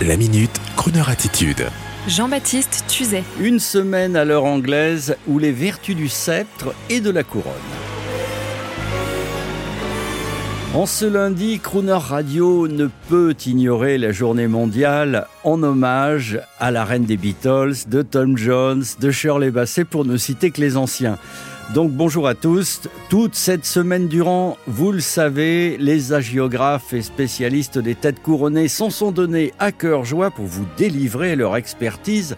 La minute, Kroneur attitude. Jean-Baptiste Tuzet. Une semaine à l'heure anglaise où les vertus du sceptre et de la couronne. En ce lundi, Crooner Radio ne peut ignorer la journée mondiale en hommage à la reine des Beatles, de Tom Jones, de Shirley Bassey, pour ne citer que les anciens. Donc bonjour à tous. Toute cette semaine durant, vous le savez, les agiographes et spécialistes des têtes couronnées s'en sont donnés à cœur joie pour vous délivrer leur expertise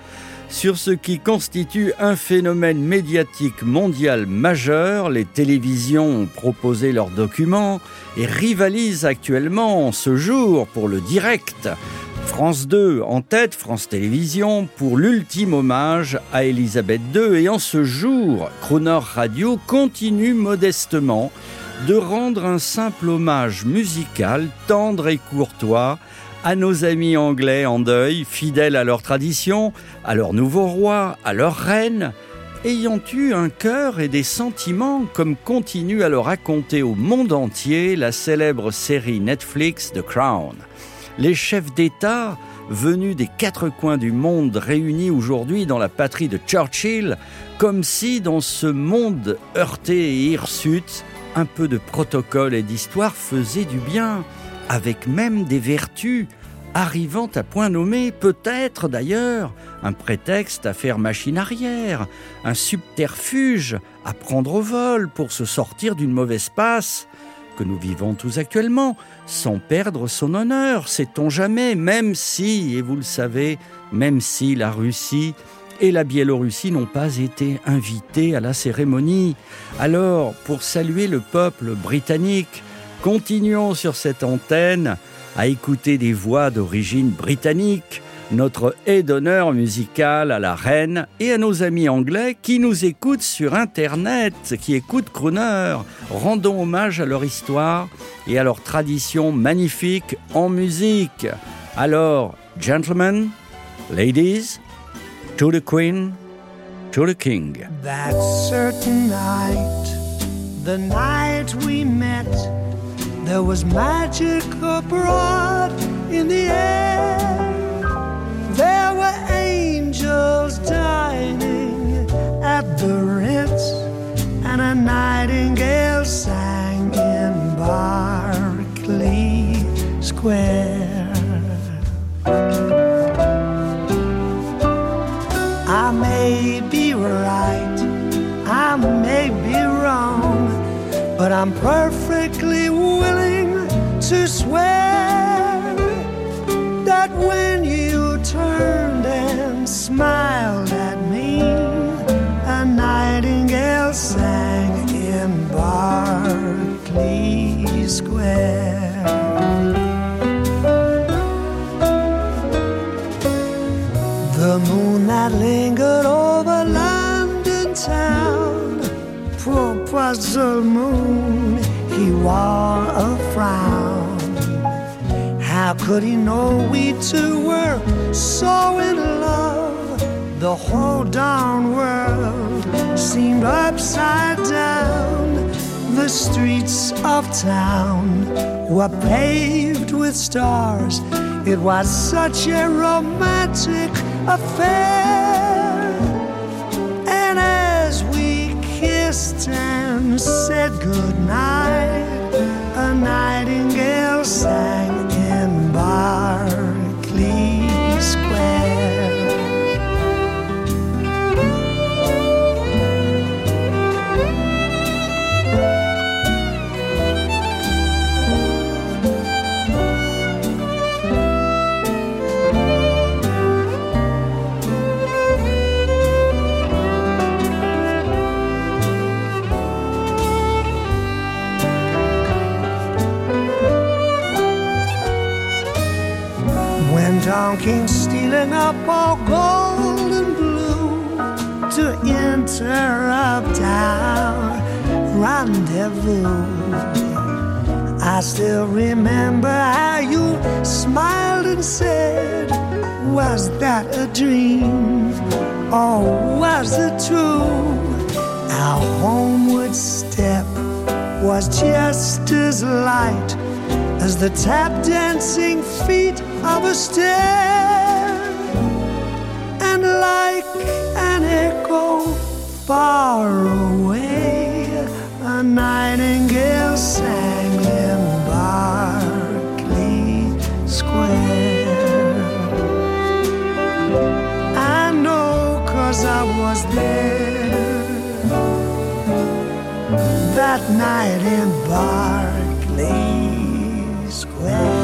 sur ce qui constitue un phénomène médiatique mondial majeur. Les télévisions ont proposé leurs documents et rivalisent actuellement ce jour pour le direct. France 2 en tête, France Télévisions, pour l'ultime hommage à Elisabeth II. Et en ce jour, Croner Radio continue modestement de rendre un simple hommage musical tendre et courtois à nos amis anglais en deuil, fidèles à leur tradition, à leur nouveau roi, à leur reine, ayant eu un cœur et des sentiments comme continue à le raconter au monde entier la célèbre série Netflix The Crown les chefs d'État venus des quatre coins du monde réunis aujourd'hui dans la patrie de Churchill, comme si dans ce monde heurté et hirsute, un peu de protocole et d'histoire faisait du bien, avec même des vertus, arrivant à point nommé, peut-être d'ailleurs, un prétexte à faire machine arrière, un subterfuge à prendre au vol pour se sortir d'une mauvaise passe, que nous vivons tous actuellement, sans perdre son honneur, sait-on jamais, même si, et vous le savez, même si la Russie et la Biélorussie n'ont pas été invités à la cérémonie. Alors, pour saluer le peuple britannique, continuons sur cette antenne à écouter des voix d'origine britannique, notre aide d'honneur musical à la reine et à nos amis anglais qui nous écoutent sur Internet, qui écoutent Crooner. Rendons hommage à leur histoire et à leur tradition magnifique en musique. Alors, gentlemen, ladies, to the Queen, to the King. That certain night, the night we met, there was magic abroad in the air. Square. I may be right, I may be wrong, but I'm perfectly willing to swear that when you turned and puzzle moon, he wore a frown. How could he know we two were so in love? The whole darn world seemed upside down. The streets of town were paved with stars. It was such a romantic affair. Kissed and said goodnight, a nightingale sang Down King stealing up all gold and blue to interrupt our rendezvous. I still remember how you smiled and said, Was that a dream or was it true? Our homeward step was just as light as the tap dancing feet of a stair, and like an echo far away, a nightingale sang in Berkeley Square. I know oh, cause I was there that night in Berkeley Square.